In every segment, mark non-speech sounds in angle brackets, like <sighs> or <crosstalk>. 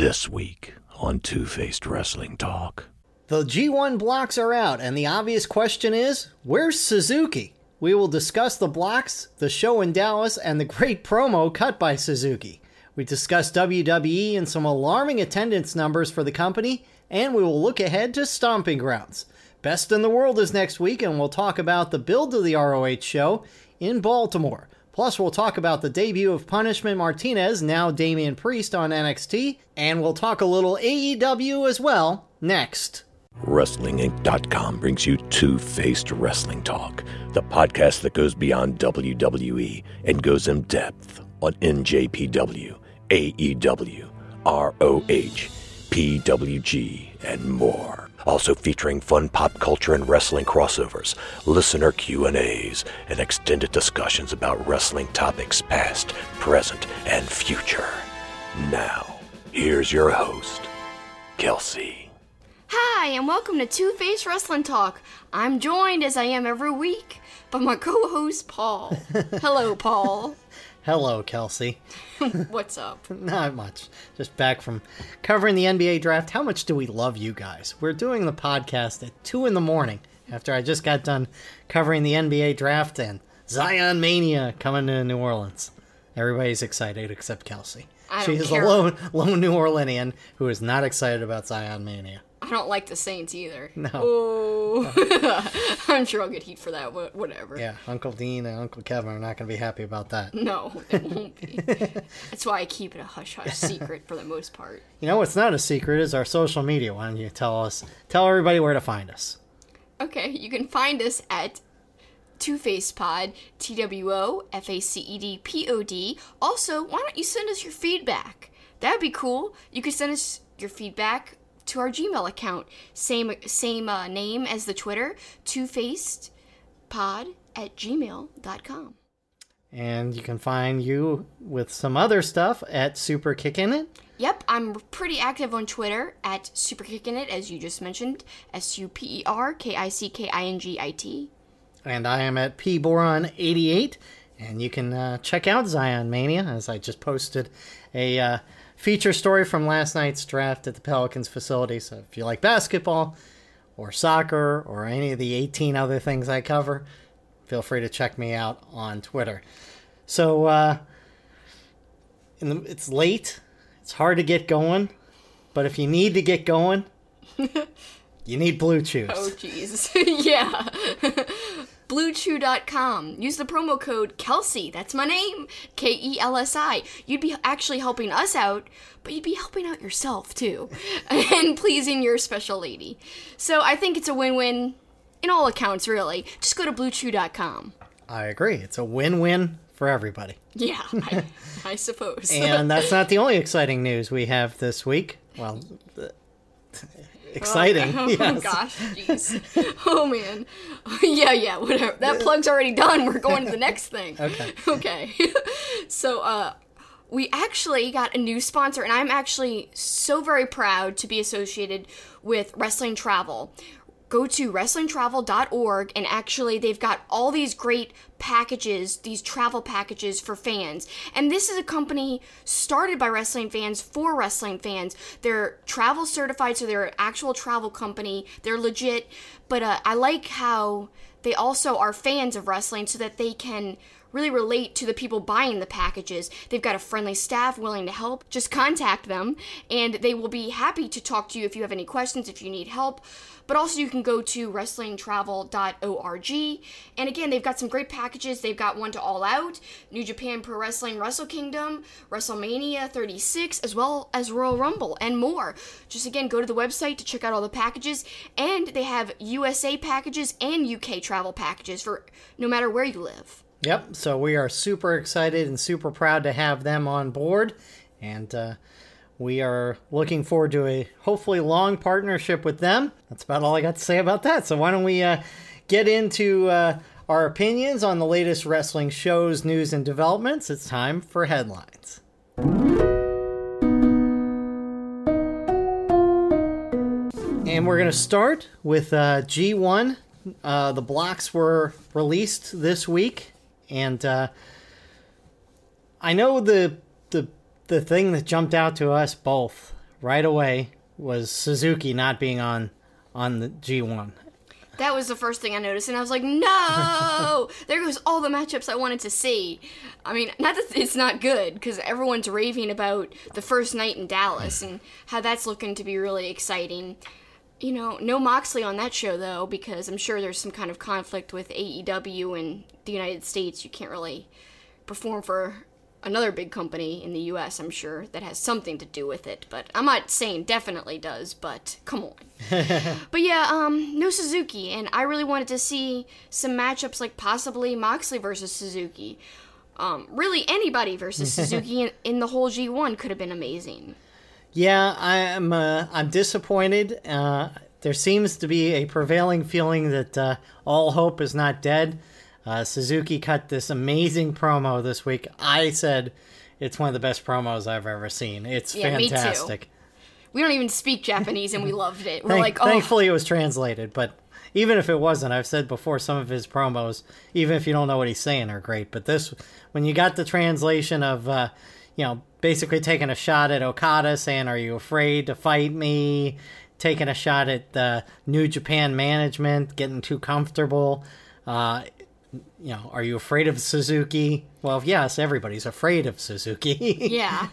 This week on Two Faced Wrestling Talk. The G1 blocks are out, and the obvious question is where's Suzuki? We will discuss the blocks, the show in Dallas, and the great promo cut by Suzuki. We discuss WWE and some alarming attendance numbers for the company, and we will look ahead to Stomping Grounds. Best in the World is next week, and we'll talk about the build of the ROH show in Baltimore. Plus, we'll talk about the debut of Punishment Martinez, now Damian Priest on NXT, and we'll talk a little AEW as well next. WrestlingInc.com brings you Two Faced Wrestling Talk, the podcast that goes beyond WWE and goes in depth on NJPW, AEW, ROH, PWG, and more. Also featuring fun pop culture and wrestling crossovers, listener Q&As, and extended discussions about wrestling topics past, present, and future. Now, here's your host, Kelsey. Hi, and welcome to Two Face Wrestling Talk. I'm joined, as I am every week, by my co host, Paul. <laughs> Hello, Paul. Hello, Kelsey. <laughs> What's up? <laughs> Not much. Just back from covering the NBA draft. How much do we love you guys? We're doing the podcast at 2 in the morning after I just got done covering the NBA draft and Zion Mania coming to New Orleans. Everybody's excited except Kelsey. I She is care. a lone, lone New Orleanian who is not excited about Zion Mania. I don't like the Saints either. No. Oh. <laughs> I'm sure I'll get heat for that, but whatever. Yeah, Uncle Dean and Uncle Kevin are not going to be happy about that. <laughs> No, it won't be. <laughs> That's why I keep it a hush hush secret for the most part. You know what's not a secret is our social media. Why don't you tell us, tell everybody where to find us? Okay, you can find us at Two Face Pod, T W O F A C E D P O D. Also, why don't you send us your feedback? That'd be cool. You could send us your feedback to our Gmail account. Same same uh, name as the Twitter, Two Faced Pod at gmail.com. And you can find you with some other stuff at Super Kickin' It. Yep, I'm pretty active on Twitter at Super Kickin' It, as you just mentioned. S U P E R K I C K I N G I T. And I am at pboron88. And you can uh, check out Zion Mania, as I just posted a uh, feature story from last night's draft at the Pelicans facility. So if you like basketball or soccer or any of the 18 other things I cover, feel free to check me out on Twitter. So uh, in the, it's late. It's hard to get going. But if you need to get going, <laughs> you need Blue Chews. Oh, jeez. <laughs> yeah. BlueChew.com. Use the promo code Kelsey. That's my name. K E L S I. You'd be actually helping us out, but you'd be helping out yourself too, <laughs> and pleasing your special lady. So I think it's a win win in all accounts, really. Just go to BlueChew.com. I agree. It's a win-win for everybody. Yeah, I, <laughs> I suppose. And <laughs> that's not the only exciting news we have this week. Well, the- exciting. <laughs> Oh yes. gosh, jeez. <laughs> Oh man. <laughs> Yeah, yeah, whatever. That plug's already done. We're going to the next thing. Okay. Okay. so uh we actually got a new sponsor and I'm actually so very proud to be associated with Wrestling Travel. Go to wrestlingtravel.org and actually they've got all these great packages, these travel packages for fans. And this is a company started by wrestling fans for wrestling fans. They're travel certified, so they're an actual travel company. They're legit. But uh, I like how they also are fans of wrestling so that they can really relate to the people buying the packages. They've got a friendly staff willing to help. Just contact them and they will be happy to talk to you if you have any questions, if you need help. But also, you can go to wrestlingtravel.org. And again, they've got some great packages. They've got one to All Out, New Japan Pro Wrestling Wrestle Kingdom, WrestleMania 36, as well as Royal Rumble, and more. Just again, go to the website to check out all the packages. And they have USA packages and UK travel packages for no matter where you live. Yep. So we are super excited and super proud to have them on board. And uh, we are looking forward to a hopefully long partnership with them. That's about all I got to say about that. So why don't we uh, get into uh, our opinions on the latest wrestling shows, news, and developments? It's time for headlines. And we're going to start with uh, G1. Uh, the blocks were released this week, and uh, I know the the the thing that jumped out to us both right away was Suzuki not being on on the G1. That was the first thing I noticed, and I was like, no! <laughs> there goes all the matchups I wanted to see. I mean, not that it's not good, because everyone's raving about the first night in Dallas and how that's looking to be really exciting. You know, no Moxley on that show, though, because I'm sure there's some kind of conflict with AEW in the United States. You can't really perform for another big company in the US, I'm sure, that has something to do with it. But I'm not saying definitely does, but come on. <laughs> but yeah, um, no Suzuki, and I really wanted to see some matchups like possibly Moxley versus Suzuki. Um, really, anybody versus <laughs> Suzuki in, in the whole G1 could have been amazing. Yeah, I'm uh, I'm disappointed. Uh, there seems to be a prevailing feeling that uh, all hope is not dead. Uh, Suzuki cut this amazing promo this week. I said it's one of the best promos I've ever seen. It's Yeah, me too. fantastic. We don't even speak Japanese, and we loved it. We're Thank- like, oh, thankfully, it was translated, but even if it wasn't, I've said before, some of his promos, even if you don't know what he's saying, are great. But this, when you got the translation of, uh, you know, basically taking a shot at Okada, saying, "Are you afraid to fight me?" Taking a shot at the New Japan management, getting too comfortable. Uh, you know, are you afraid of Suzuki? Well, yes, everybody's afraid of Suzuki. <laughs> yeah.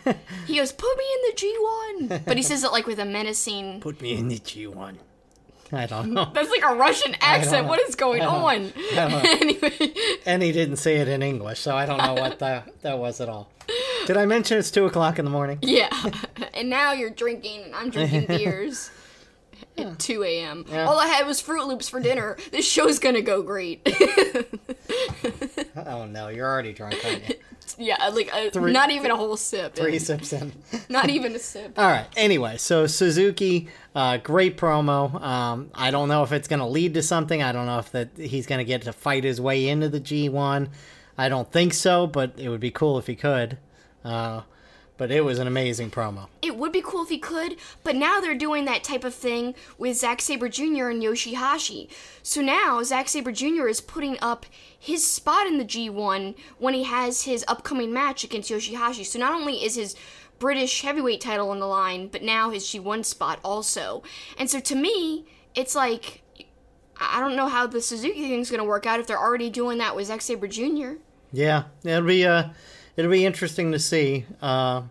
He goes, put me in the G1. But he says it like with a menacing. Put me in the G1. I don't know. <laughs> That's like a Russian accent. What is going on? <laughs> anyway, And he didn't say it in English, so I don't know what that that was at all. Did I mention it's two o'clock in the morning? <laughs> yeah. And now you're drinking, and I'm drinking beers at 2 a.m. All I had was Froot Loops for dinner. This show's gonna go great. <laughs> Oh no, you're already drunk, aren't you? <laughs> yeah, like uh not even a whole sip. Three sips in. <laughs> Not even a sip. All right. Anyway, so Suzuki, uh, great promo. Um, I don't know if it's going to lead to something. I don't know if that he's going to get to fight his way into the G1. I don't think so, but it would be cool if he could. Uh, but it was an amazing promo. It would be cool if he could, but now they're doing that type of thing with Zack Sabre Jr. and Yoshihashi. So now Zack Sabre Jr. is putting up his spot in the G1 when he has his upcoming match against Yoshihashi. So not only is his British heavyweight title on the line, but now his G1 spot also. And so to me, it's like I don't know how the Suzuki thing's going to work out if they're already doing that with Zack Sabre Jr. Yeah, it'll be uh, it'll be interesting to see. Uh,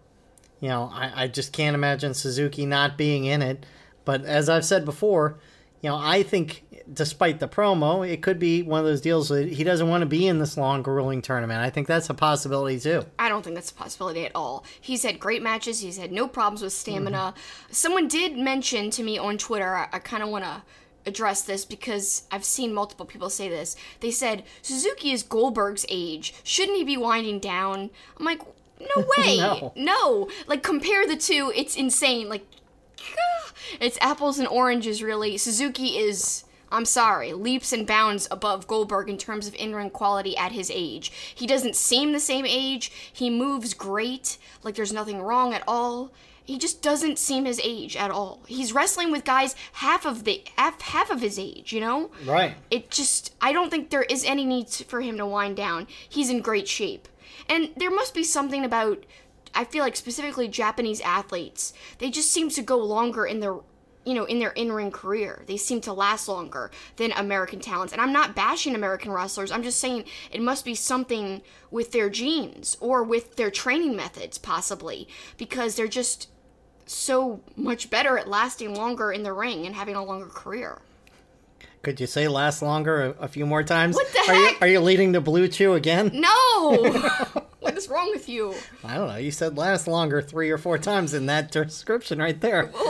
you know, I, I just can't imagine Suzuki not being in it. But as I've said before, you know, I think despite the promo, it could be one of those deals that he doesn't want to be in this long grueling tournament. I think that's a possibility too. I don't think that's a possibility at all. He's had great matches. He's had no problems with stamina. Someone did mention to me on Twitter. I, I kind of want to address this because I've seen multiple people say this. They said Suzuki is Goldberg's age. Shouldn't he be winding down? I'm like, no <laughs> way. No. no. Like compare the two. It's insane. Like ah, it's apples and oranges, really. Suzuki is, I'm sorry, leaps and bounds above Goldberg in terms of in ring quality at his age. He doesn't seem the same age. He moves great, like there's nothing wrong at all. He just doesn't seem his age at all. He's wrestling with guys half of the half, half of his age, you know? Right. it just I don't think there is any need for him to wind down. He's in great shape. And there must be something about I feel like specifically Japanese athletes. They just seem to go longer in their you know, in their in-ring career. They seem to last longer than American talents. And I'm not bashing American wrestlers. I'm just saying it must be something with their genes or with their training methods possibly because they're just so much better at lasting longer in the ring and having a longer career. Could you say last longer a, a few more times? What the are You, heck? are you leading to Blue Chew again? No! <laughs> what is wrong with you? I don't know. You said last longer three or four times in that description right there. <laughs>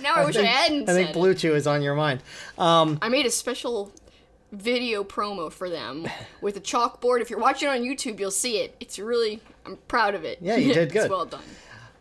Now I, wish I hadn't I think Blue. Chew is on your mind. Um, I made a special video promo for them <laughs> with a chalkboard. If you're watching on YouTube, you'll see it. It's really, I'm proud of it. Yeah, you did good. it's well done.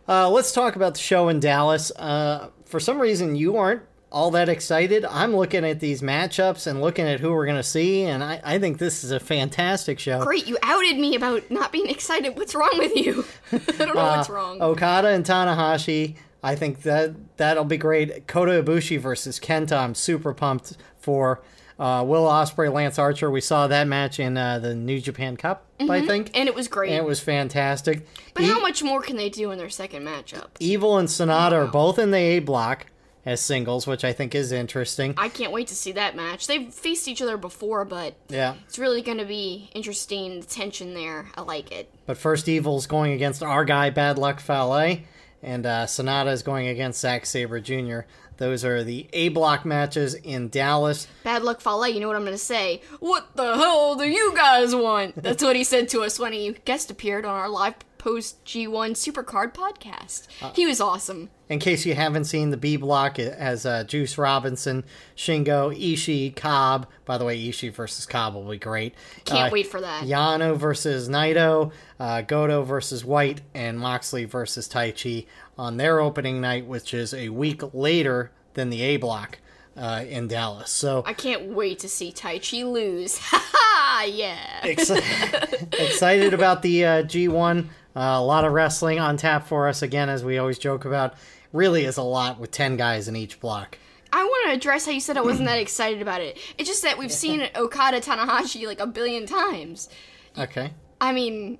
Uh, let's talk about the show in Dallas. Uh, for some reason, you aren't all that excited. I'm looking at these matchups and looking at who we're going to see, and I, I think this is a fantastic show. Great, you outed me about not being excited. What's wrong with you? <laughs> I don't know Uh, what's wrong. Okada and Tanahashi. I think that that'll be great. Kota Ibushi versus Kenta. I'm super pumped for. Uh, Will Ospreay, Lance Archer. We saw that match in uh, the New Japan Cup, I think, and it was great. and it was fantastic. but E- how much more can they do in their second matchup? Evil and Sanada are both in the A block as singles, which I think is interesting. I can't wait to see that match. They've faced each other before, but Yeah. it's really going to be interesting. The tension there, I like it. But first, Evil's going against our guy, Bad Luck Fale, and uh, Sanada is going against Zack Sabre Jr. Those are the A block matches in Dallas. Bad luck, Fale. You know what I'm going to say? What the hell do you guys want? That's what he said to us when he guest appeared on our live post G1 Supercard podcast. he was awesome. In case you haven't seen the B block, it has uh, Juice Robinson, Shingo, Ishii, Cobb. By the way, Ishii versus Cobb will be great. Can't Uh, wait for that. Yano versus Naito, uh, Goto versus White, and Moxley versus Taichi on their opening night, which is a week later than the A block uh, in Dallas. So I can't wait to see Taichi lose. <laughs> Ha ha! Yeah. <laughs> Excited about the uh, G1. Uh, a lot of wrestling on tap for us again, as we always joke about. Really is a lot with 10 guys in each block. I want to address how you said I wasn't that excited about it. It's just that we've seen <laughs> Okada Tanahashi like a billion times. Okay. I mean,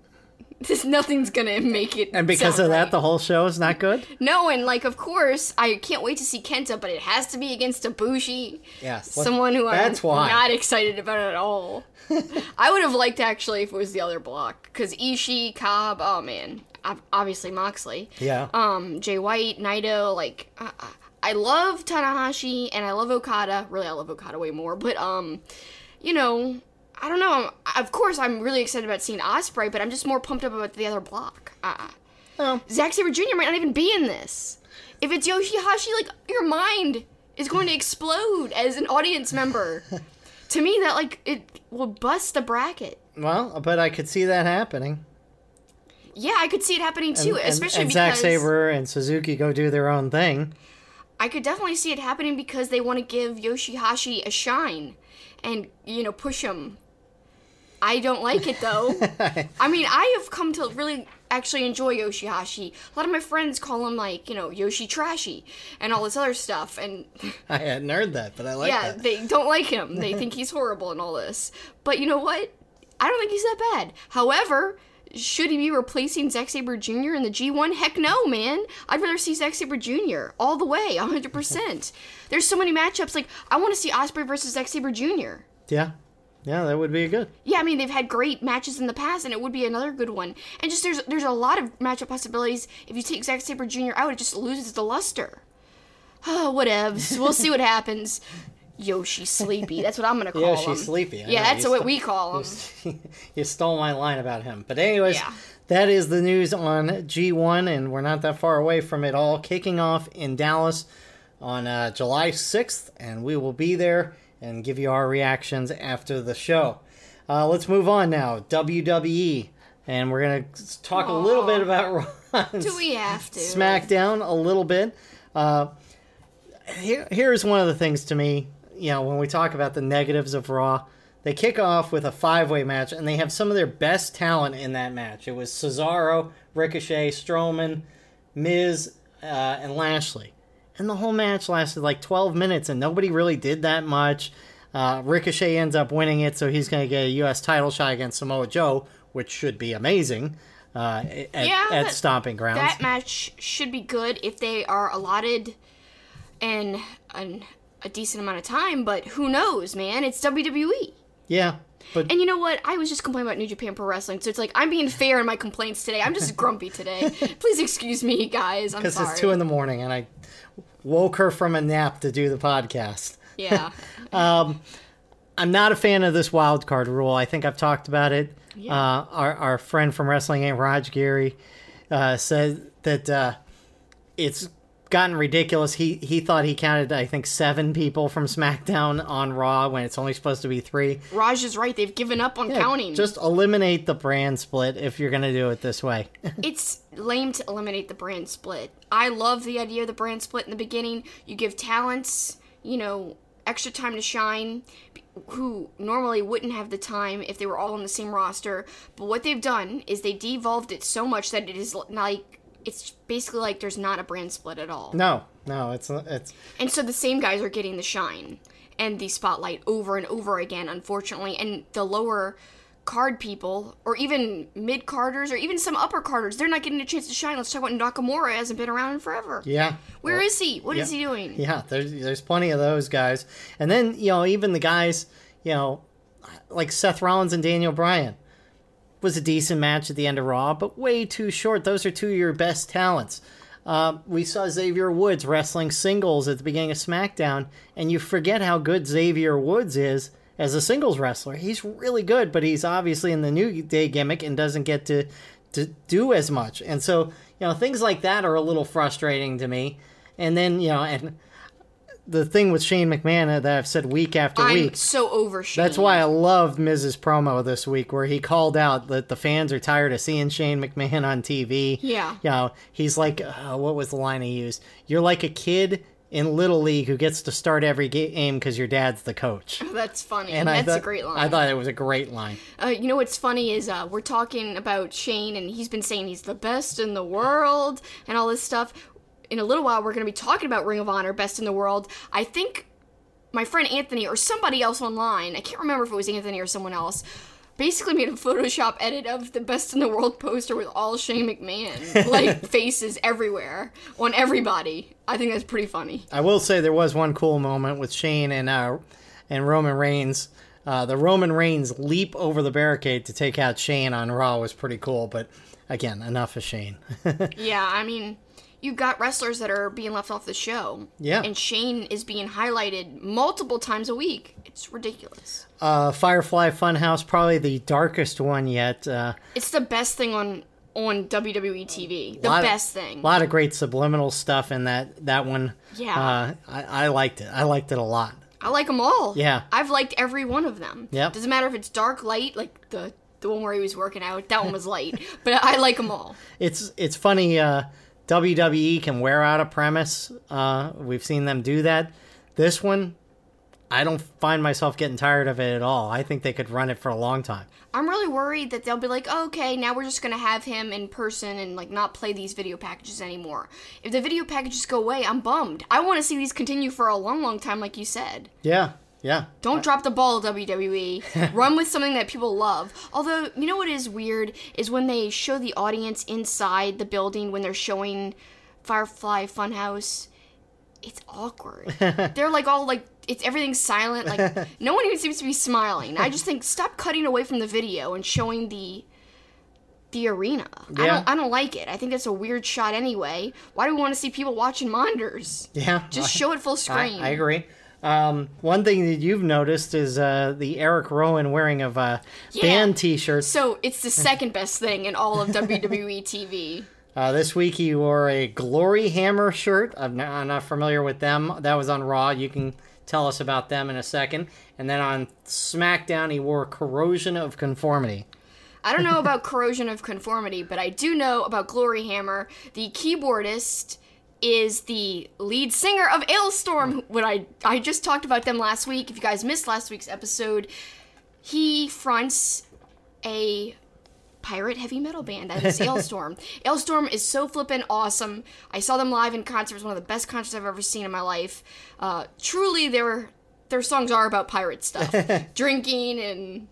this <laughs> nothing's gonna make it. And because of that, right. the whole show is not good? no, and like of course, I can't wait to see Kenta, but it has to be against Ibushi. Yes. someone who I'm why. not excited about at all. <laughs> I would have liked actually if it was the other block because Ishii, Cobb, oh man, obviously Moxley, Yeah. um, Jay White, Naito, like uh, I love Tanahashi and I love Okada. Really, I love Okada way more, but um, you know. I don't know. Of course, I'm really excited about seeing Ospreay, but I'm just more pumped up about the other block. Uh, Oh. Zack Sabre Jr. might not even be in this. If it's Yoshihashi, like your mind is going to explode as an audience member. <laughs> to me, that like it will bust the bracket. Well, but I could see that happening. Yeah, I could see it happening too, and, especially and because Zack Sabre and Suzuki go do their own thing. I could definitely see it happening because they want to give Yoshihashi a shine and you know push him. I don't like it though. <laughs> I mean, I have come to really actually enjoy Yoshihashi. A lot of my friends call him like you know Yoshi Trashy and all this other stuff, and <laughs> I hadn't heard that, but I like yeah, that. they don't like him. They think he's horrible and all this. But you know what? I don't think he's that bad. However, should he be replacing Zack Sabre Jr. in the G1? Heck no, man. I'd rather see Zack Sabre Jr. all the way, 100%. <laughs> There's so many matchups. Like, I want to see Ospreay versus Zack Sabre Jr. Yeah. Yeah, that would be good. Yeah, I mean they've had great matches in the past, and it would be another good one. And just there's there's a lot of matchup possibilities. If you take Zack Sabre Jr. out, it just loses the luster. <sighs> Oh, whatevs. We'll see what happens. Yoshi Sleepy. That's what I'm gonna call him. Yoshi Sleepy, I Yeah, know, that's you what st- we call him. <laughs> you stole my line about him. But anyways, Yeah. that is the news on G1, and we're not that far away from it all kicking off in Dallas on uh, July 6th, and we will be there and give you our reactions after the show. Uh, let's move on now. WWE, and we're gonna talk a little bit about <laughs> Raw. Do we have to? SmackDown a little bit. Uh, here, here's one of the things to me. You know, when we talk about the negatives of Raw, they kick off with a five-way match, and they have some of their best talent in that match. It was Cesaro, Ricochet, Strowman, Miz, uh, and Lashley, and the whole match lasted like 12 minutes, and nobody really did that much. Uh, Ricochet ends up winning it, so he's going to get a U.S. title shot against Samoa Joe, which should be amazing uh, at, Yeah, at Stomping Grounds. That match should be good if they are allotted in an, a decent amount of time, but who knows, man? It's WWE. Yeah, but And you know what? I was just complaining about New Japan Pro Wrestling, so it's like I'm being fair in my complaints today. I'm just <laughs> grumpy today. <laughs> Please excuse me, guys. I'm sorry. because it's two in the morning and I woke her from a nap to do the podcast. yeah. <laughs> I'm not a fan of this wild card rule. I think I've talked about it. Yeah. Uh, our our friend from Wrestling Inc Raj Giri uh, said that uh, it's gotten ridiculous. He he thought he counted I think seven people from SmackDown on Raw when it's only supposed to be three. Raj is right. They've given up on Yeah, counting. Just eliminate the brand split if you're gonna do it this way. <laughs> it's lame to eliminate the brand split. I love the idea of the brand split in the beginning. You give talents, you know, extra time to shine who normally wouldn't have the time if they were all on the same roster. But what they've done is they devolved it so much that it is like it's basically like there's not a brand split at all. No, no, it's it's And so the same guys are getting the shine and the spotlight over and over again, unfortunately. And the lower card people, or even mid carders, or even some upper carders, they're not getting a chance to shine. Let's talk about Nakamura hasn't been around in forever. yeah. Where is he? What is yeah. he doing? Yeah, there's there's plenty of those guys, and then you know even the guys you know like Seth Rollins and Daniel Bryan was a decent match at the end of Raw, but way too short. Those are two of your best talents. Uh, we saw Xavier Woods wrestling singles at the beginning of SmackDown, and you forget how good Xavier Woods is as a singles wrestler. He's really good, but he's obviously in the New Day gimmick and doesn't get to to do as much. And so, you know, things like that are a little frustrating to me. And then, you know, and the thing with Shane McMahon that I've said week after I'm week. so over Shane. That's why I loved Miz's Promo this week, where he called out that the fans are tired of seeing Shane McMahon on TV. Yeah. You know, he's like, uh, what was the line he used? You're like a kid in Little League who gets to start every game because your dad's the coach. <laughs> That's funny. And That's thought, a great line. I thought it was a great line. Uh, you know what's funny is uh, we're talking about Shane, and he's been saying he's the best in the world and all this stuff. In a little while, we're going to be talking about Ring of Honor, best in the world. I think my friend Anthony or somebody else online, I can't remember if it was Anthony or someone else, basically made a Photoshop edit of the best in the world poster with all Shane McMahon, like <laughs> faces everywhere on everybody. I think that's pretty funny. I will say there was one cool moment with Shane and uh, and Roman Reigns. Uh, the Roman Reigns leap over the barricade to take out Shane on Raw was pretty cool, but again, enough of Shane. <laughs> Yeah, I mean, you've got wrestlers that are being left off the show. Yeah. And Shane is being highlighted multiple times a week. It's ridiculous. uh, Firefly Funhouse, probably the darkest one yet. Uh, It's the best thing on on WWE TV. The lot of- best thing. A lot of great subliminal stuff in that that one. Yeah. uh, I, I liked it. I liked it a lot. I like them all. Yeah. I've liked every one of them. Yep. Doesn't matter if it's dark, light, like the the one where he was working out. That one was light, <laughs> but I like them all. It's it's funny. Uh, WWE can wear out a premise. Uh, we've seen them do that. This one, I don't find myself getting tired of it at all. I think they could run it for a long time. I'm really worried that they'll be like, oh, okay, now we're just gonna have him in person and like not play these video packages anymore. If the video packages go away, I'm bummed. I want to see these continue for a long, long time, like you said. Yeah, yeah. Don't drop the ball, WWE. <laughs> Run with something that people love. Although, you know what is weird is when they show the audience inside the building when they're showing Firefly Funhouse. It's awkward. <laughs> they're like all like it's everything's silent. Like <laughs> no one even seems to be smiling. I just think stop cutting away from the video and showing the the arena. I Yeah. don't I don't like it. I think that's a weird shot anyway. Why do we want to see people watching monitors? Yeah, Just show it full I, screen. I agree. Um, one thing that you've noticed is uh, the Eric Rowan wearing of uh, band T-shirts. So it's the second best thing in all of WWE TV. <laughs> Uh, this week he wore a Gloryhammer shirt. I'm not, I'm not familiar with them. That was on Raw. You can tell us about them in a second. And then on SmackDown he wore Corrosion of Conformity. I don't know <laughs> about Corrosion of Conformity, but I do know about Gloryhammer. The keyboardist is the lead singer of Alestorm. What I I just talked about them last week. If you guys missed last week's episode, he fronts a pirate heavy metal band that is <laughs> Alestorm. Alestorm is so flippin' awesome. I saw them live in concert. It was one of the best concerts I've ever seen in my life. Uh, truly, their their songs are about pirate stuff, <laughs> drinking and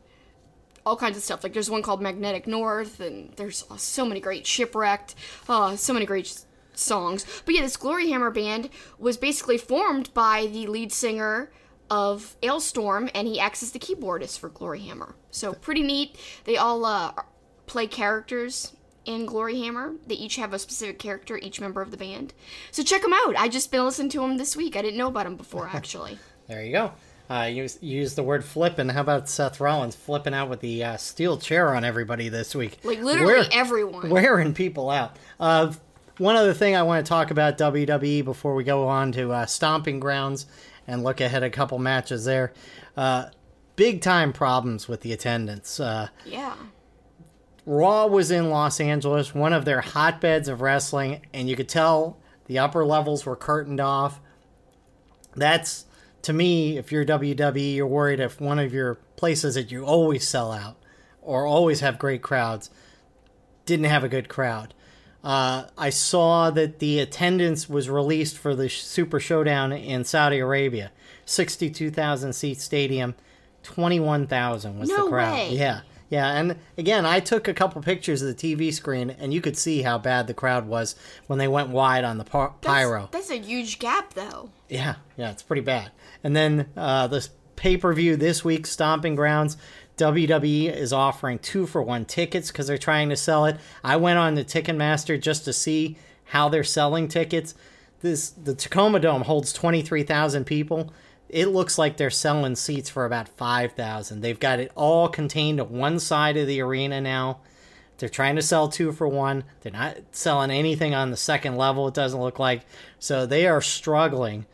all kinds of stuff. Like there's one called Magnetic North, and there's uh, so many great shipwrecked, uh, so many great songs. But yeah, this Gloryhammer band was basically formed by the lead singer of Alestorm, and he acts as the keyboardist for Gloryhammer. So pretty neat. They all uh, play characters in Gloryhammer. They each have a specific character, each member of the band. So check them out. I just been listening to them this week. I didn't know about them before, <laughs> actually. There you go. Uh, you you used the word flipping. How about Seth Rollins flipping out with the uh, steel chair on everybody this week? Like literally Where- everyone. wearing people out. Uh, one other thing I want to talk about WWE before we go on to uh, Stomping Grounds and look ahead a couple matches there. Uh, big time problems with the attendance. Uh, yeah. Raw was in Los Angeles, one of their hotbeds of wrestling, and you could tell the upper levels were curtained off. That's to me, if you're WWE, you're worried if one of your places that you always sell out or always have great crowds didn't have a good crowd. Uh, I saw that the attendance was released for the Super Showdown in Saudi Arabia. 62,000 seat stadium, 21,000 was No the crowd. way. Yeah. Yeah, and again, I took a couple pictures of the TV screen, and you could see how bad the crowd was when they went wide on the par- That's, pyro. That's a huge gap, though. Yeah, yeah, it's pretty bad. And then uh, this pay per view this week, Stomping Grounds. WWE is offering two for one tickets because they're trying to sell it. I went on the Ticketmaster just to see how they're selling tickets. This the Tacoma Dome holds twenty three thousand people. It looks like they're selling seats for about five thousand. They've got it all contained to one side of the arena now. They're trying to sell two for one. They're not selling anything on the second level. It doesn't look like so they are struggling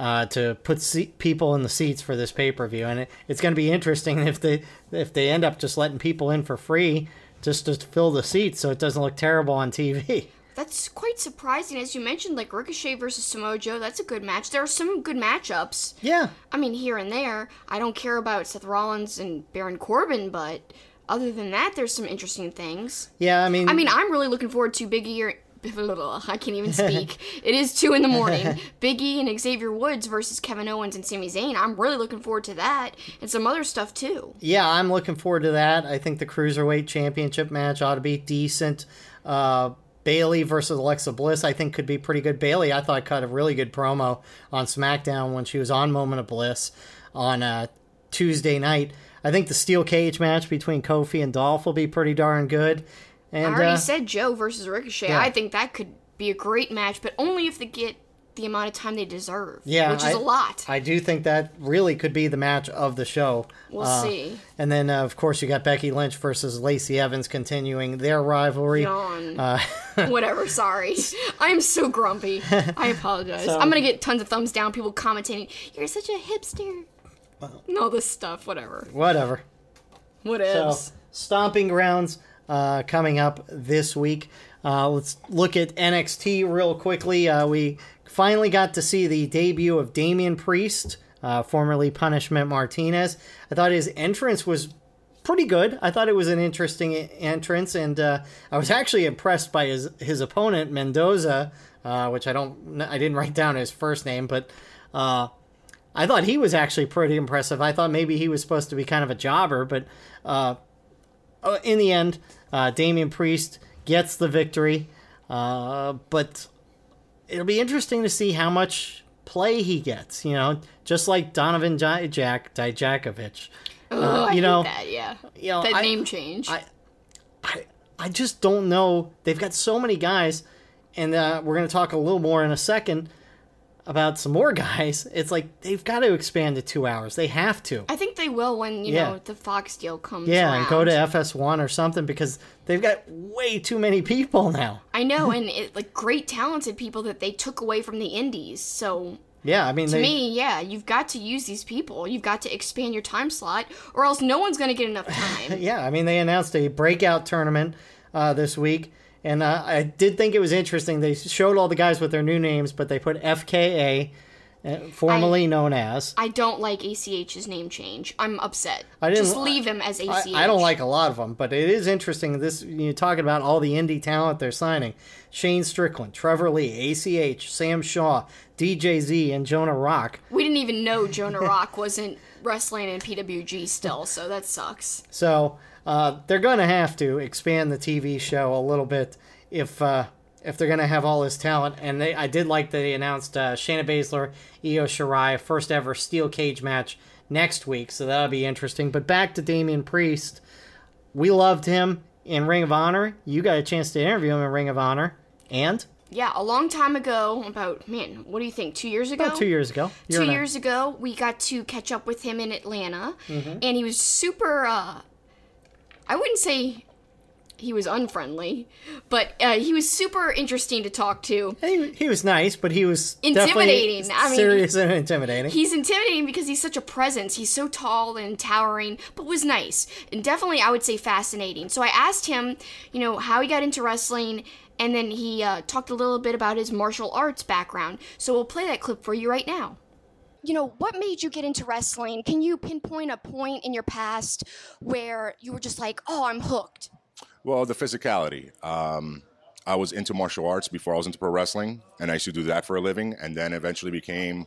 uh, to put people in the seats for this pay per view, and it, it's going to be interesting <laughs> if they if they end up just letting people in for free just to fill the seats, so it doesn't look terrible on TV. <laughs> That's quite surprising, as you mentioned, like Ricochet versus Samoa Joe. That's a good match. There are some good matchups. Yeah, I mean, here and there. I don't care about Seth Rollins and Baron Corbin, but other than that, there's some interesting things. yeah. I mean, I mean, I'm really looking forward to Big E. I can't even <laughs> speak. it is two in the morning. <laughs> Big E and Xavier Woods versus Kevin Owens and Sami Zayn. I'm really looking forward to that, and some other stuff too. yeah, I'm looking forward to that. I think the cruiserweight championship match ought to be decent. Uh, Bayley versus Alexa Bliss, I think, could be pretty good. Bayley, I thought, cut a really good promo on SmackDown when she was on Moment of Bliss on uh, Tuesday night. I think the steel cage match between Kofi and Dolph will be pretty darn good. And I already uh, said Joe versus Ricochet. yeah. I think that could be a great match, but only if they get the amount of time they deserve. Yeah, which is I- a lot. I do think that really could be the match of the show. we'll Uh, see. And then, uh, of course, you got Becky Lynch versus Lacey Evans continuing their rivalry. Uh, <laughs> Whatever. Sorry, <laughs> I'm so grumpy. I apologize. So- I'm gonna get tons of thumbs down. People commenting, "You're such a hipster." And all this stuff. Whatever. Whatever. What So. Stomping Grounds uh, coming up this week. Uh, let's look at NXT real quickly. Uh, we finally got to see the debut of Damian Priest, uh, formerly Punishment Martinez. I thought his entrance was pretty good. I thought it was an interesting entrance, and uh, I was <laughs> actually impressed by his his opponent Mendoza, uh, which I don't I didn't write down his first name, but. Uh, I thought he was actually pretty impressive. I thought maybe he was supposed to be kind of a jobber, but in the end, uh, Damian Priest gets the victory. Uh, but it'll be interesting to see how much play he gets. You know, just like Donovan Jack Dijakovic. Oh, I you know, that. Yeah. You know, that I- name change. I, I, I just don't know. They've got so many guys, and uh, we're going to talk a little more in a second about some more guys. <laughs> It's like they've got to expand to two hours. They have to. I think they will when you Yeah. know the Fox deal comes. Yeah, around. and go to FS1 or something because they've got way too many people now. <laughs> I know, and it, like great talented people that they took away from the indies. So Yeah, I mean, to they, me, yeah, you've got to use these people. You've got to expand your time slot, or else no one's going to get enough <laughs> time. yeah, I mean, they announced a breakout tournament uh, this week, and uh, I did think it was interesting. They showed all the guys with their new names, but they put FKA, uh, formerly known as. I don't like ACH's name change. I'm upset. I didn't- Just leave him as ACH. I, I don't like a lot of them, but it is interesting. This you're talking about all the indie talent they're signing: Shane Strickland, Trevor Lee, ACH, Sam Shaw, DJZ, and Jonah Rock. We didn't even know Jonah Rock wasn't <laughs> wrestling in PWG still, so that sucks. So uh, they're going to have to expand the TV show a little bit if uh, if they're going to have all this talent. And they, I did like that they announced uh, Shayna Baszler, Io Shirai, first ever steel cage match next week. So that'll be interesting. But back to Damian Priest, we loved him in Ring of Honor. You got a chance to interview him in Ring of Honor, and Yeah, a long time ago, about man, what do you think? Two years ago. about two years ago, year two years ago, we got to catch up with him in Atlanta, Mm-hmm. and he was super. Uh, I wouldn't say he was unfriendly, but uh, he was super interesting to talk to. He, he was nice, but he was Intimidating. I mean, serious and intimidating. He's intimidating because he's such a presence. He's so tall and towering, but was nice. And definitely, I would say fascinating. So I asked him, you know, how he got into wrestling, and then he uh, talked a little bit about his martial arts background. So we'll play that clip for you right now. You know, what made you get into wrestling? Can you pinpoint a point in your past where you were just like, oh, I'm hooked? Well, the physicality. Um, I was into martial arts before I was into pro wrestling, and I used to do that for a living, and then eventually became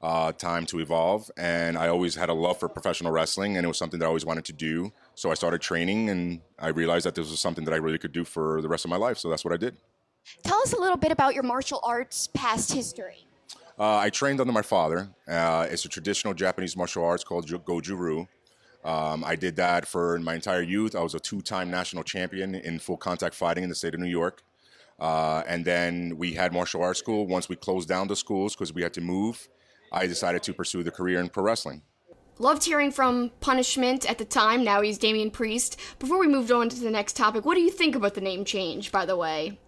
uh, time to evolve. And I always had a love for professional wrestling, and it was something that I always wanted to do. So I started training, and I realized that this was something that I really could do for the rest of my life. So that's what I did. Tell us a little bit about your martial arts past history. Uh, I trained under my father. Uh, it's a traditional Japanese martial arts called Ju- Goju-Ryu. Um, I did that for my entire youth. I was a two-time national champion in full contact fighting in the state of New York. Uh, and then we had martial arts school. Once we closed down the schools because we had to move, I decided to pursue the career in pro wrestling. Loved hearing from Punishment at the time. Now he's Damian Priest. Before we moved on to the next topic, what do you think about the name change, by the way?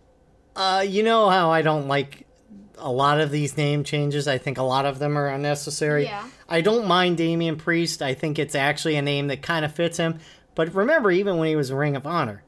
Uh, you know how I don't like a lot of these name changes. I think a lot of them are unnecessary. Yeah. I don't mind Damian Priest. I think it's actually a name that kind of fits him. But remember, even when he was Ring of Honor,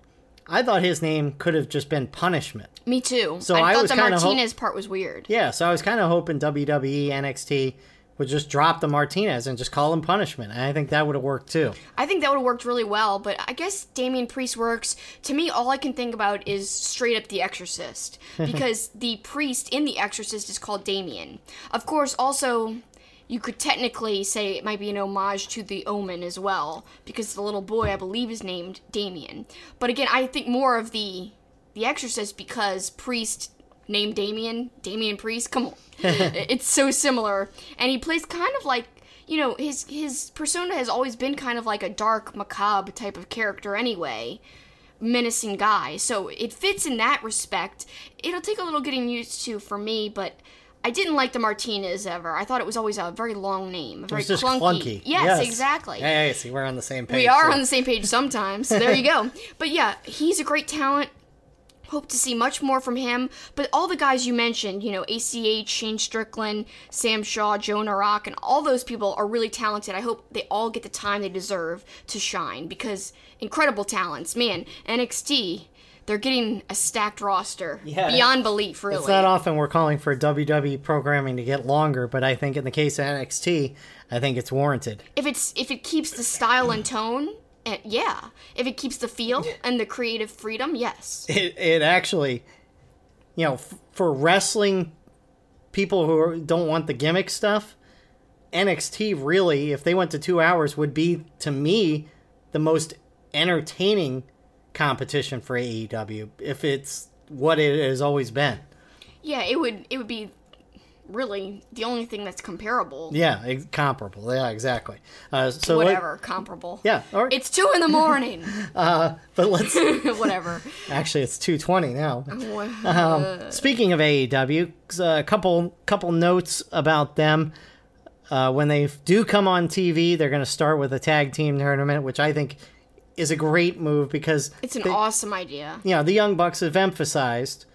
I thought his name could have just been Punishment. Me too. So I, I thought was the kinda ho- Martinez part was weird. Yeah, so I was kind of hoping WWE, NXT would just drop the Martinez and just call him Punishment. And I think that would have worked too. I think that would have worked really well, but I guess Damian Priest works. To me, all I can think about is straight up The Exorcist, <laughs> because the priest in The Exorcist is called Damien. Of course, also, you could technically say it might be an homage to The Omen as well, because the little boy, I believe, is named Damien. But again, I think more of the The Exorcist because priest named Damien, Damien Priest. Come on, <laughs> it's so similar, and he plays kind of like you know his his persona has always been kind of like a dark, macabre type of character anyway, menacing guy. So it fits in that respect. It'll take a little getting used to for me, but. I didn't like the Martinez ever. I thought it was always a very long name, a very just clunky. clunky. Yes, exactly. Hey, see, we're on the same page. We are so- on the same page sometimes. So there you go. <laughs> But yeah, he's a great talent. Hope to see much more from him. But all the guys you mentioned, you know, ACH, Shane Strickland, Sam Shaw, Jonah Rock, and all those people are really talented. I hope they all get the time they deserve to shine because incredible talents. Man, NXT, they're getting a stacked roster. Yeah. Beyond belief, really. It's not often we're calling for WWE programming to get longer, but I think in the case of NXT, I think it's warranted. if it's if it keeps the style and tone, and yeah. If it keeps the feel and the creative freedom, yes. It, it actually, you know, f- for wrestling people who are- don't want the gimmick stuff, NXT really, if they went to two hours, would be to me the most entertaining competition for AEW if it's what it has always been. Yeah, it would it would be really the only thing that's comparable. Yeah, comparable. Yeah, exactly. Uh, so Whatever, comparable. yeah, or, It's two in the morning. <laughs> uh, but let's <laughs> Whatever. actually it's two twenty now. Um, speaking of AEW, a couple couple notes about them. Uh, when they do come on TV, they're going to start with a tag team tournament, which I think is a great move because It's an they- awesome idea. you know, the Young Bucks have emphasized,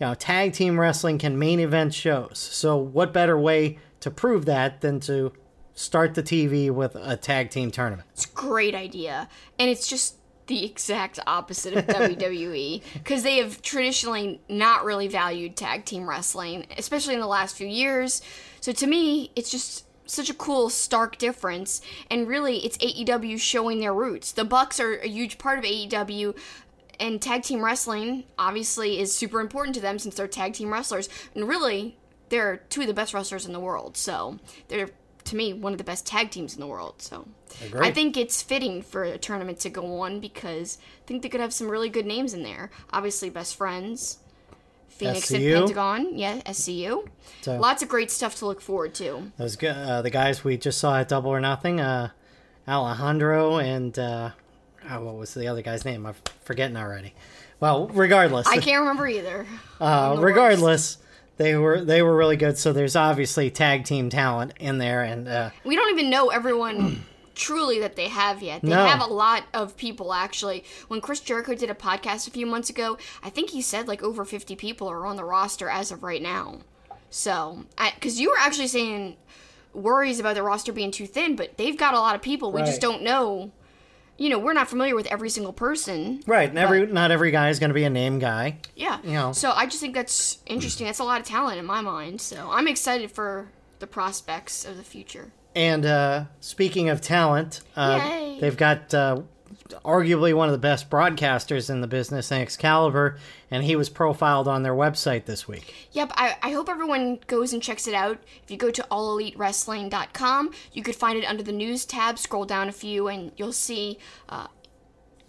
you know, tag team wrestling can main event shows. So what better way to prove that than to start the TV with a tag team tournament? It's a great idea. And it's just the exact opposite of WWE because <laughs> they have traditionally not really valued tag team wrestling, especially in the last few years. So to me, it's just such a cool stark difference and really it's AEW showing their roots. The Bucks are a huge part of AEW and tag team wrestling obviously is super important to them since they're tag team wrestlers and really they're two of the best wrestlers in the world. So they're to me one of the best tag teams in the world. So Agree. I think it's fitting for a tournament to go on because I think they could have some really good names in there. Obviously, best friends, Fenix and Pentagon, yeah, SCU. So- Lots of great stuff to look forward to. Those uh, the guys we just saw at Double or Nothing, uh, Alejandro and uh, oh, what was the other guy's name? I'm forgetting already. Well, regardless, I can't remember either. <laughs> uh, the regardless, they were they were really good. So there's obviously tag team talent in there, and uh, We don't even know everyone <clears throat> truly that they have yet. They No. have a lot of people actually. When Chris Jericho did a podcast a few months ago, I think he said like over 50 people are on the roster as of right now. So, because you were actually saying worries about the roster being too thin, but they've got a lot of people. We just don't know. You know, we're not familiar with every single person. right, and every not every guy is going to be a name guy. Yeah. You know. So I just think that's interesting. That's a lot of talent in my mind. So I'm excited for the prospects of the future. And uh, speaking of talent, uh, they've got uh, arguably one of the best broadcasters in the business in Excalibur, and he was profiled on their website this week. Yep, I, I hope everyone goes and checks it out. If you go to allelitewrestling.com, you could find it under the news tab. Scroll down a few, and you'll see uh,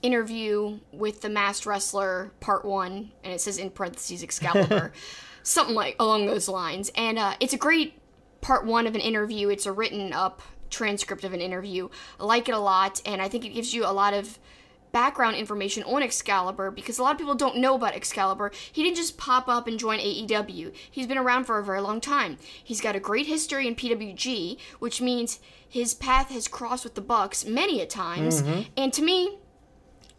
interview with the masked wrestler part one, and it says in parentheses Excalibur, <laughs> something like along those lines. And uh, it's a great part one of an interview. It's a written up transcript of an interview. I like it a lot, and I think it gives you a lot of background information on Excalibur because a lot of people don't know about Excalibur. He didn't just pop up and join AEW. He's been around for a very long time. He's got a great history in PWG, which means his path has crossed with the Bucks many a times. Mm-hmm. And to me,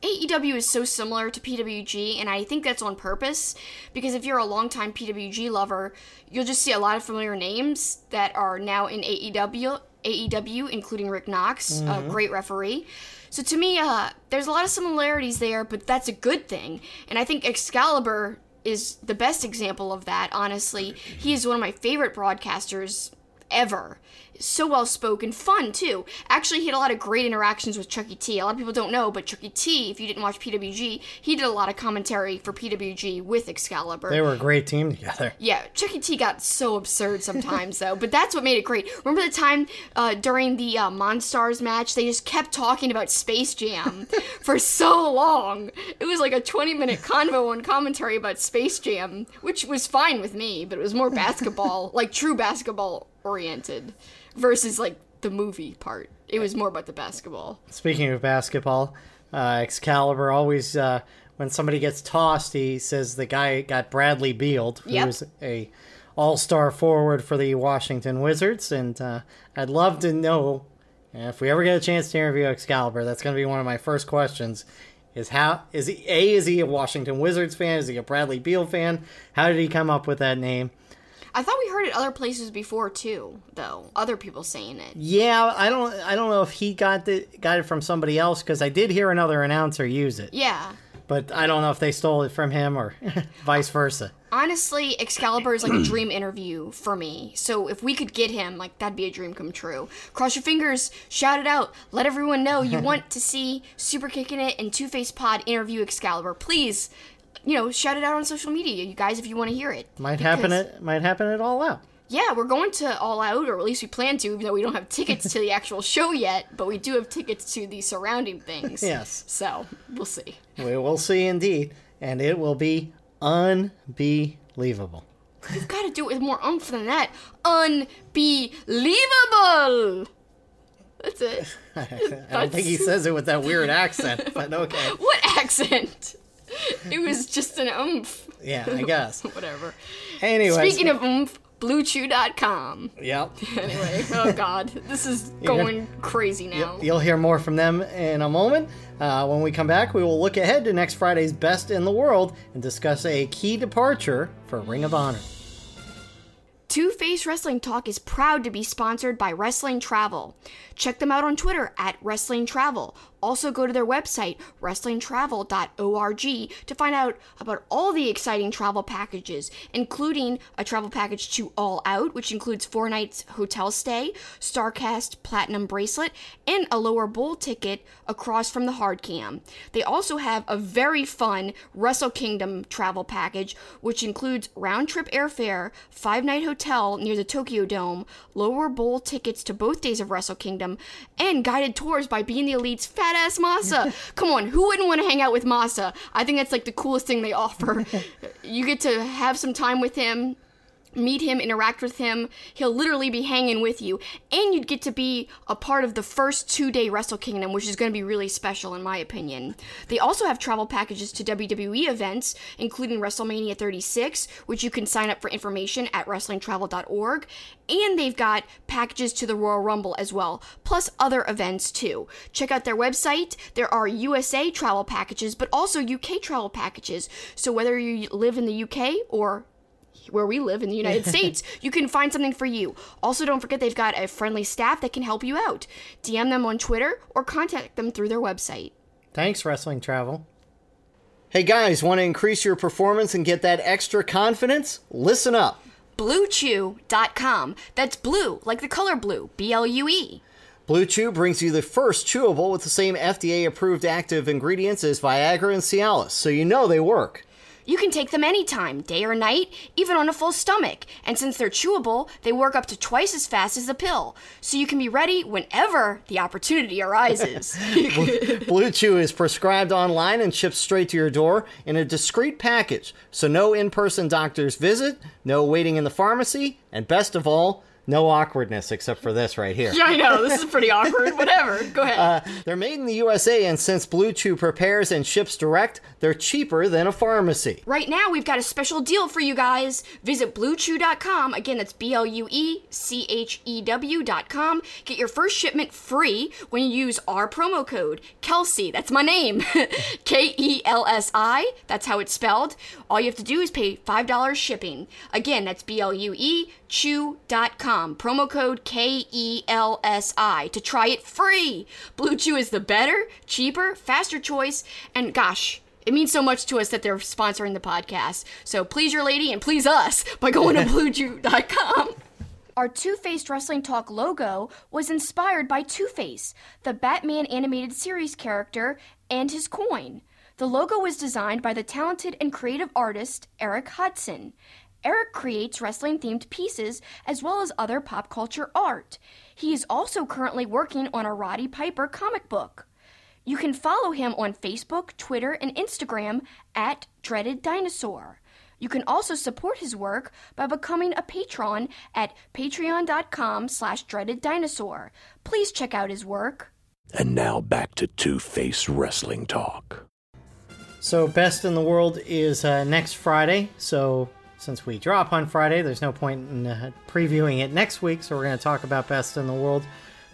AEW is so similar to PWG, and I think that's on purpose because if you're a longtime PWG lover, you'll just see a lot of familiar names that are now in AEW, AEW, including Rick Knox, a great referee. So to me, uh, there's a lot of similarities there, but that's a good thing. And I think Excalibur is the best example of that, honestly. He is one of my favorite broadcasters ever. So well spoken, fun too. Actually, he had a lot of great interactions with Chuckie T. A lot of people don't know, but Chuckie T, if you didn't watch PWG, he did a lot of commentary for PWG with Excalibur. They were a great team together. <laughs> Yeah, Chuckie T got so absurd sometimes though, but that's what made it great. Remember the time uh, during the uh, Monstars match, they just kept talking about Space Jam <laughs> for so long. It was like a 20 minute convo on commentary about Space Jam, which was fine with me, but it was more basketball, like true basketball oriented, versus like the movie part. It was more about the basketball. Speaking of basketball, uh, Excalibur always, uh, when somebody gets tossed, he says the guy got Bradley Beald, Yep. who's a all-star forward for the Washington Wizards, and uh, I'd love to know if we ever get a chance to interview Excalibur. That's going to be one of my first questions. Is how is he? A is he a Washington Wizards fan? Is he a Bradley Beal fan? How did he come up with that name? I thought we heard it other places before too, though. Other people saying it. Yeah, I don't, I don't know if he got the got it from somebody else because I did hear another announcer use it. Yeah. but I don't know if they stole it from him or <laughs> vice versa. Honestly, Excalibur is like a <clears throat> dream interview for me. So if we could get him, like that'd be a dream come true. Cross your fingers, shout it out, let everyone know you <laughs> want to see Super Kicking It and Two Face Pod interview Excalibur. Please, you know, shout it out on social media, you guys, if you want to hear it. Might happen Because- at might happen at all out. Yeah, we're going to All Out, or at least we plan to, even though we don't have tickets to the <laughs> actual show yet. But we do have tickets to the surrounding things. Yes. So we'll see. We will see indeed, and it will be unbelievable. You've got to do it with more oomph than that. Unbelievable. That's it. <laughs> I don't think he says it with that weird accent, but <laughs> okay. What accent? <laughs> It was just an oomph. Yeah, I guess. <laughs> Whatever. Anyway, Speaking of oomph, BlueChew.com. yep, <laughs> Anyway, oh god, this is going crazy now. you'll hear more from them in a moment. Uh, when we come back, we will look ahead to next Friday's Best in the World and discuss a key departure for Ring of Honor. Two Face Wrestling Talk is proud to be sponsored by Wrestling Travel. Check them out on Twitter at Wrestling Travel. Also, go to their website, wrestlingtravel.org, to find out about all the exciting travel packages, including a travel package to All Out, which includes four nights hotel stay, Starrcast Platinum Bracelet, and a lower bowl ticket across from the hard cam. They also have a very fun Wrestle Kingdom travel package, which includes round trip airfare, five night hotel near the Tokyo Dome, lower bowl tickets to both days of Wrestle Kingdom, and guided tours by Being the Elite's ass Masa. <laughs> Come on, who wouldn't want to hang out with Masa? I think that's like the coolest thing they offer. <laughs> you get to have some time with him meet him, interact with him. He'll literally be hanging with you. And you'd get to be a part of the first two day Wrestle Kingdom, which is going to be really special, in my opinion. They also have travel packages to WWE events, including WrestleMania 36, which you can sign up for information at WrestlingTravel.org. And they've got packages to the Royal Rumble as well, plus other events too. Check out their website. There are USA travel packages, but also UK travel packages. So whether you live in the UK or where we live in the United <laughs> States, you can find something for you. Also, don't forget they've got a friendly staff that can help you out. DM them on Twitter or contact them through their website. Thanks, Wrestling Travel. Hey guys, want to increase your performance and get that extra confidence? Listen up. BlueChew.com. That's blue, like the color blue, B L U E. Blue Chew brings you the first chewable with the same FDA approved active ingredients as Viagra and Cialis, so you know they work. You can take them anytime, day or night, even on a full stomach. And since they're chewable, they work up to twice as fast as a pill. So you can be ready whenever the opportunity arises. <laughs> Blue Chew is prescribed online and shipped straight to your door in a discreet package, so no in person doctor's visit, no waiting in the pharmacy, and best of all, no awkwardness except for this right here. yeah, I know. This is pretty awkward. Whatever. Go ahead. Uh, they're made in the USA, and since Blue Chew prepares and ships direct, they're cheaper than a pharmacy. Right now, we've got a special deal for you guys. Visit bluechew.com. Again, that's B L U E C H E W.com. Get your first shipment free when you use our promo code Kelsey. That's my name. <laughs> K E L S I. That's how it's spelled. All you have to do is pay $5 shipping. Again, that's B L U E chew.com. Promo code K E L S I to try it free. Blue Chew is the better, cheaper, faster choice, and gosh, it means so much to us that they're sponsoring the podcast. So please your lady and please us by going to <laughs> bluechew.com. Our Two Faced Wrestling Talk logo was inspired by Two Face, the Batman animated series character, and his coin. The logo was designed by the talented and creative artist Eric Hudson. Eric creates wrestling themed pieces as well as other pop culture art. He is also currently working on a Roddy Piper comic book. You can follow him on Facebook, Twitter, and Instagram at Dreaded Dinosaur. You can also support his work by becoming a patron at patreon.com slash dreaded dinosaur. Please check out his work. And now back to Two Face Wrestling Talk. So, Best in the World is uh, next Friday. So, since we drop on Friday, there's no point in uh, previewing it next week. So, we're going to talk about Best in the World.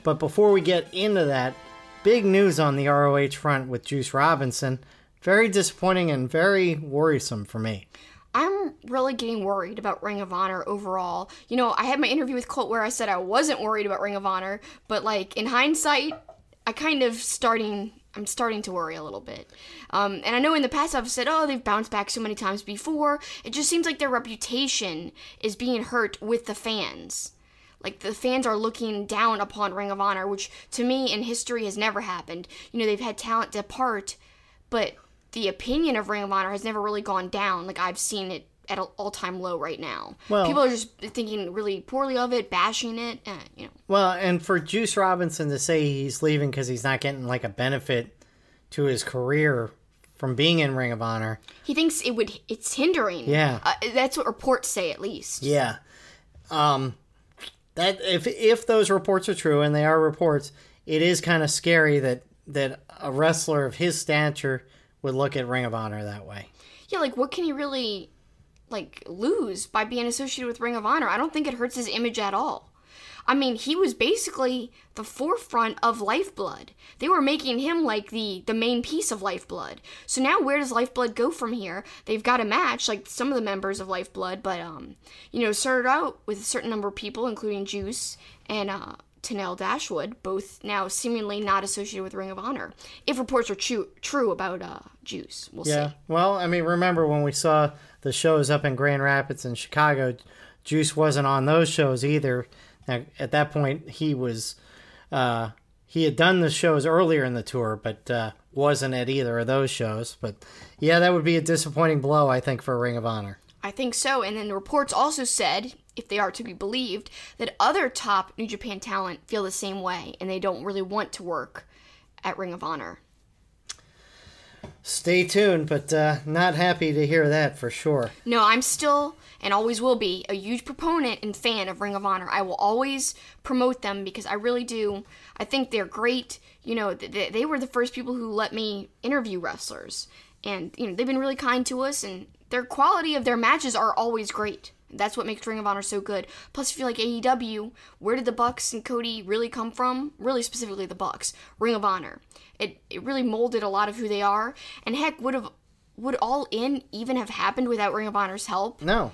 But before we get into that, big news on the ROH front with Juice Robinson. Very disappointing and very worrisome for me. I'm really getting worried about Ring of Honor overall. You know, I had my interview with Colt where I said I wasn't worried about Ring of Honor, but like in hindsight, I kind of starting I'm starting to worry a little bit. Um, and I know in the past I've said, oh, they've bounced back so many times before. It just seems like their reputation is being hurt with the fans. Like the fans are looking down upon Ring of Honor, which to me in history has never happened. You know, they've had talent depart, but the opinion of Ring of Honor has never really gone down. Like I've seen it at an all-time low right now. Well- People are just thinking really poorly of it, bashing it. Uh, you know, Well, and for Juice Robinson to say he's leaving because he's not getting like a benefit to his career from being in Ring of Honor. he thinks it would. It's hindering. Yeah. uh, that's what reports say at least. Yeah. Um that if if those reports are true and they are reports, it is kind of scary that that a wrestler of his stature would look at Ring of Honor that way. Yeah, like what can he really like lose by being associated with Ring of Honor? I don't think it hurts his image at all. I mean, he was basically the forefront of Lifeblood. They were making him like the the main piece of Lifeblood. So now where does Lifeblood go from here? They've got a match like some of the members of Lifeblood, but um, you know, started out with a certain number of people including Juice and uh Tenille Dashwood, both now seemingly not associated with Ring of Honor. If reports are true true about uh Juice, we'll Yeah. see. Yeah. Well, I mean, remember when we saw the shows up in Grand Rapids and Chicago, Juice wasn't on those shows either. Now, at that point, he was uh, he had done the shows earlier in the tour, but uh, wasn't at either of those shows. But yeah, that would be a disappointing blow, I think, for Ring of Honor. I think so. And then the reports also said, if they are to be believed, that other top New Japan talent feel the same way and they don't really want to work at Ring of Honor. Stay tuned, but uh, not happy to hear that for sure. No, I'm still and always will be a huge proponent and fan of Ring of Honor. I will always promote them because I really do. I think they're great. You know, th- they were the first people who let me interview wrestlers, and you know they've been really kind to us, and their quality of their matches are always great. That's what makes Ring of Honor so good. Plus, if you like AEW, where did the Bucks and Cody really come from? Really specifically the Bucks. Ring of Honor. It it really molded a lot of who they are, and heck, would have would All In even have happened without Ring of Honor's help? No,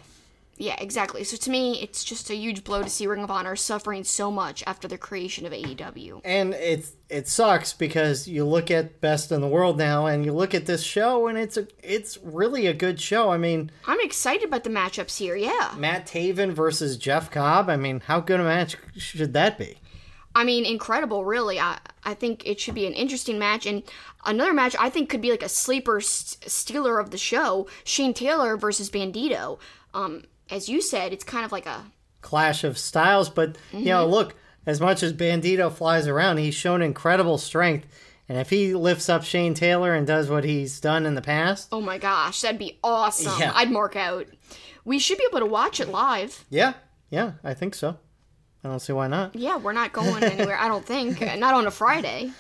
Yeah, exactly. So to me, it's just a huge blow to see Ring of Honor suffering so much after the creation of AEW. and it it sucks because you look at Best in the World now, and you look at this show, and it's a it's really a good show. I mean, I'm excited about the matchups here. Yeah, Matt Taven versus Jeff Cobb. I mean, how good a match should that be? I mean, incredible, really. I, I think it should be an interesting match. And another match I think could be like a sleeper st- stealer of the show Shane Taylor versus Bandito. Um, as you said, it's kind of like a. clash of styles. But you know, mm-hmm. look, as much as Bandito flies around, he's shown incredible strength. And if he lifts up Shane Taylor and does what he's done in the past, Oh my gosh, that'd be awesome. Yeah. I'd mark out. We should be able to watch it live. yeah, yeah, I think so. I don't see why not. Yeah, we're not going anywhere, I don't think. <laughs> Not on a Friday.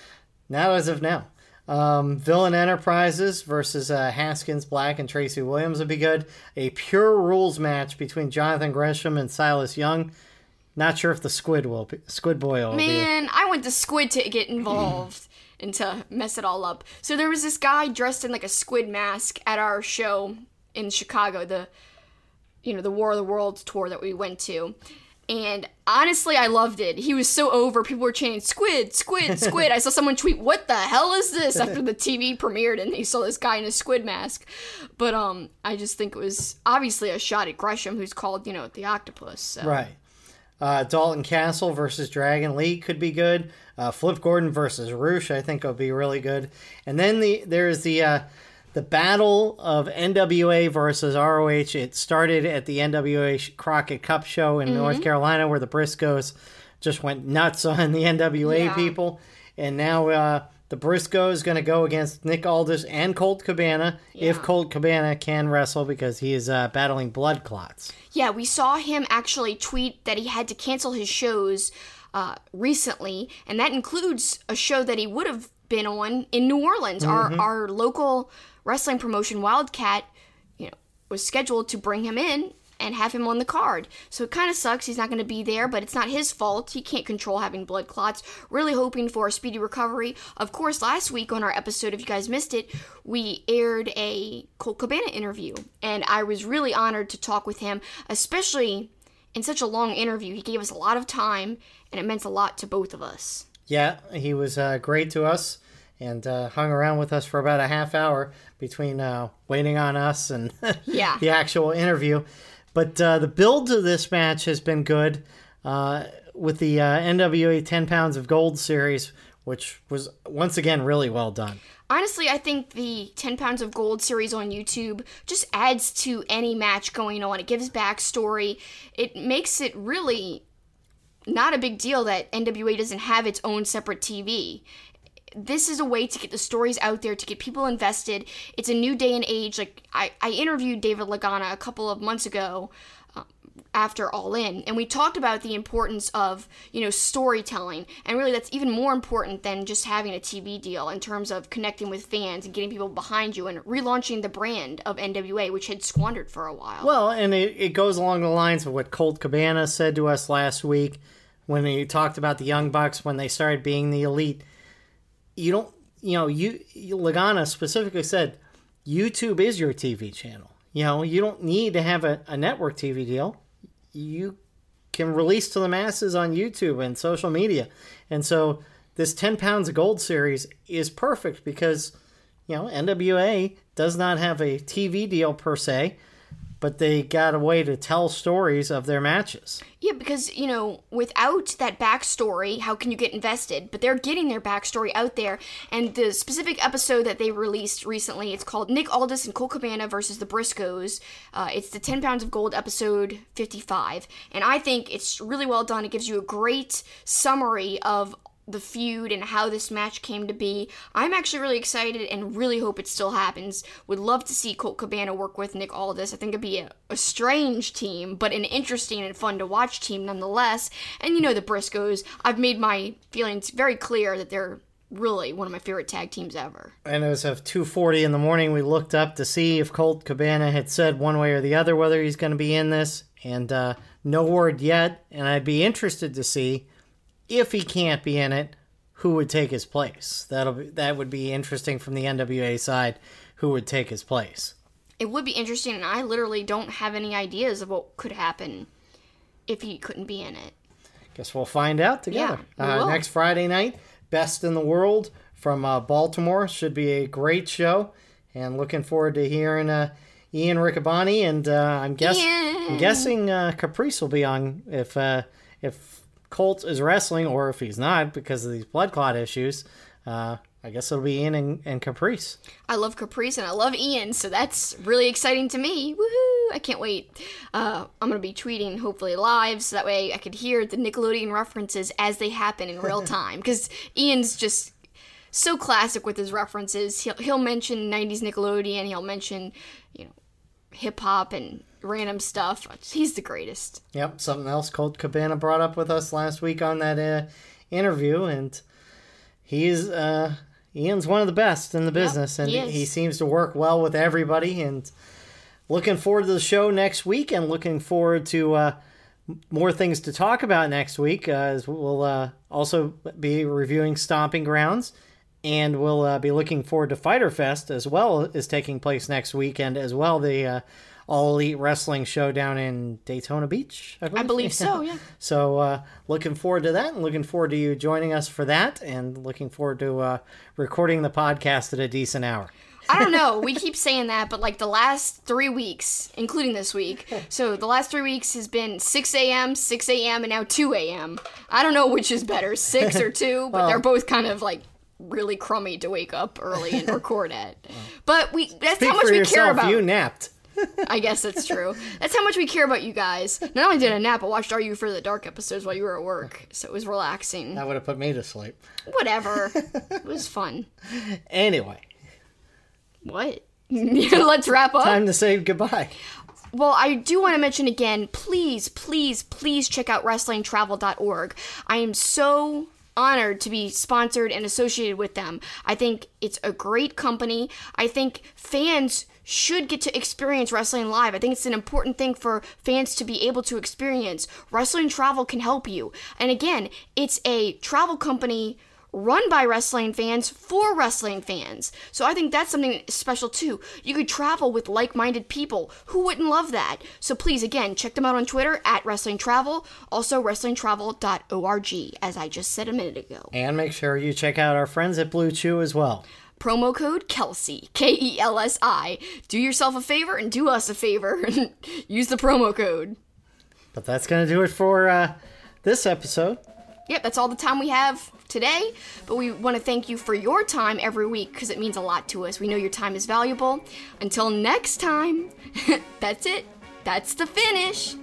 Not as of now. Um, Villain Enterprises versus uh, Haskins Black and Tracy Williams would be good. A pure rules match between Jonathan Gresham and Silas Young. Not sure if the Squid will be, Squid Boy will be. Man, I went to Squid to get involved <clears throat> and to mess it all up. So there was this guy dressed in like a squid mask at our show in Chicago, the you know, the War of the Worlds tour that we went to. And honestly, I loved it. He was so over. People were chanting "Squid, Squid, <laughs> Squid." I saw someone tweet, "What the hell is this?" after <laughs> the TV premiered, and they saw this guy in a squid mask. But um, I just think it was obviously a shot at Gresham, who's called, you know, the octopus. So. Right. Uh, Dalton Castle versus Dragon Lee could be good. Uh, Flip Gordon versus Rush, I think, will be really good. And then the there's the uh, the battle of NWA versus ROH. It started at the NWA Crockett Cup show in North Carolina, where the Briscoes just went nuts on the NWA Yeah. people, and now uh, the Briscoes going to go against Nick Aldis and Colt Cabana if Colt Cabana can wrestle because he is uh, battling blood clots. Yeah, we saw him actually tweet that he had to cancel his shows uh, recently, and that includes a show that he would have been on in New Orleans. Our our local wrestling promotion, Wildcat, you know, was scheduled to bring him in and have him on the card. So it kind of sucks he's not going to be there, but it's not his fault. He can't control having blood clots. Really hoping for a speedy recovery. Of course, last week on our episode, if you guys missed it, we aired a Colt Cabana interview, and I was really honored to talk with him, especially in such a long interview. He gave us a lot of time, and it meant a lot to both of us. Yeah, he was uh, great to us and uh, hung around with us for about a half hour between uh, waiting on us and <laughs> Yeah. the actual interview. But uh, the build to this match has been good uh, with the uh, NWA 10 Pounds of Gold series, which was once again really well done. Honestly, I think the 10 Pounds of Gold series on YouTube just adds to any match going on. It gives backstory. It makes it really not a big deal that NWA doesn't have its own separate TV. This is a way to get the stories out there, to get people invested. It's a new day and age. Like, I, I interviewed David Lagana a couple of months ago um, after All In, and we talked about the importance of, you know, storytelling. And really, that's even more important than just having a TV deal in terms of connecting with fans and getting people behind you and relaunching the brand of NWA, which had squandered for a while. Well, and it, it goes along the lines of what Colt Cabana said to us last week when he talked about the Young Bucks when they started being the elite. You don't, you know, you Lagana specifically said YouTube is your TV channel. You know, you don't need to have a, a network TV deal. You can release to the masses on YouTube and social media. And so this 10 pounds of gold series is perfect because, you know, NWA does not have a TV deal per se, but they got a way to tell stories of their matches. Yeah, because, you know, without that backstory, how can you get invested? But they're getting their backstory out there. And the specific episode that they released recently, it's called Nick Aldis and Colt Cabana versus the Briscoes. Uh, it's the 10 Pounds of Gold episode 55. And I think it's really well done. It gives you a great summary of the feud and how this match came to be. I'm actually really excited and really hope it still happens. Would love to see Colt Cabana work with Nick Aldis. I think it'd be a, a strange team, but an interesting and fun to watch team nonetheless. And you know the Briscoes. I've made my feelings very clear that they're really one of my favorite tag teams ever. And as of 2:40 in the morning, we looked up to see if Colt Cabana had said one way or the other whether he's going to be in this, and uh, no word yet. And I'd be interested to see if he can't be in it, who would take his place. That'll be, that would be interesting from the NWA side, who would take his place. It would be interesting, and I literally don't have any ideas of what could happen if he couldn't be in it. Guess we'll find out together Yeah, uh, next Friday night. Best in the world from uh, Baltimore should be a great show, and looking forward to hearing uh, Ian Riccaboni and uh, I'm guess I'm guessing uh, Caprice will be on if uh, if Colt is wrestling, or if he's not because of these blood clot issues, uh, I guess it'll be Ian and, and Caprice. I love Caprice and I love Ian, so that's really exciting to me. Woohoo! I can't wait. Uh, I'm gonna be tweeting hopefully live, so that way I could hear the Nickelodeon references as they happen in real <laughs> time. Because Ian's just so classic with his references. He'll he'll mention '90s Nickelodeon. He'll mention you know hip hop and random stuff. He's the greatest. Yep, something else Colt Cabana brought up with us last week on that uh, interview, and he's uh, Ian's one of the best in the business, and he he seems to work well with everybody. And looking forward to the show next week, and looking forward to uh, more things to talk about next week. Uh, as we'll uh, also be reviewing Stomping Grounds. And we'll uh, be looking forward to Fyter Fest as well is taking place next weekend as well. The uh, All Elite Wrestling Show down in Daytona Beach, I believe. I believe so. <laughs> Yeah. So uh, looking forward to that, and looking forward to you joining us for that, and looking forward to uh, recording the podcast at a decent hour. I don't know. We <laughs> keep saying that, but like the last three weeks, including this week, <laughs> so the last three weeks has been 6 a.m., 6 a.m., and now 2 a.m. I don't know which is better, 6 or 2, but they're both kind of like really crummy to wake up early and <laughs> record at. But we that's how much we yourself. care about. You napped. <laughs> I guess that's true. That's how much we care about you guys. Not only did I nap, I watched Are You Afraid of the Dark episodes while you were at work, so it was relaxing. That would have put me to sleep. Whatever. <laughs> it was fun. Anyway, What? Let's wrap up. time to say goodbye. Well, I do want to mention again, please, please, please check out WrestlingTravel.org. I am so honored to be sponsored and associated with them. I think it's a great company. I think fans should get to experience wrestling live. I think it's an important thing for fans to be able to experience. Wrestling Travel can help you. And again, it's a travel company run by wrestling fans for wrestling fans. So I think that's something special too. You could travel with like minded people. Who wouldn't love that? So please, again, check them out on Twitter at Wrestling Travel, also wrestlingtravel.org, as I just said a minute ago. And make sure you check out our friends at Blue Chew as well. Promo code Kelsey, K E L S I. Do yourself a favor and do us a favor. And <laughs> use the promo code. But that's going to do it for uh, this episode. Yep, that's all the time we have today. But we want to thank you for your time every week because it means a lot to us. We know your time is valuable. Until next time, <laughs> that's it. That's the finish.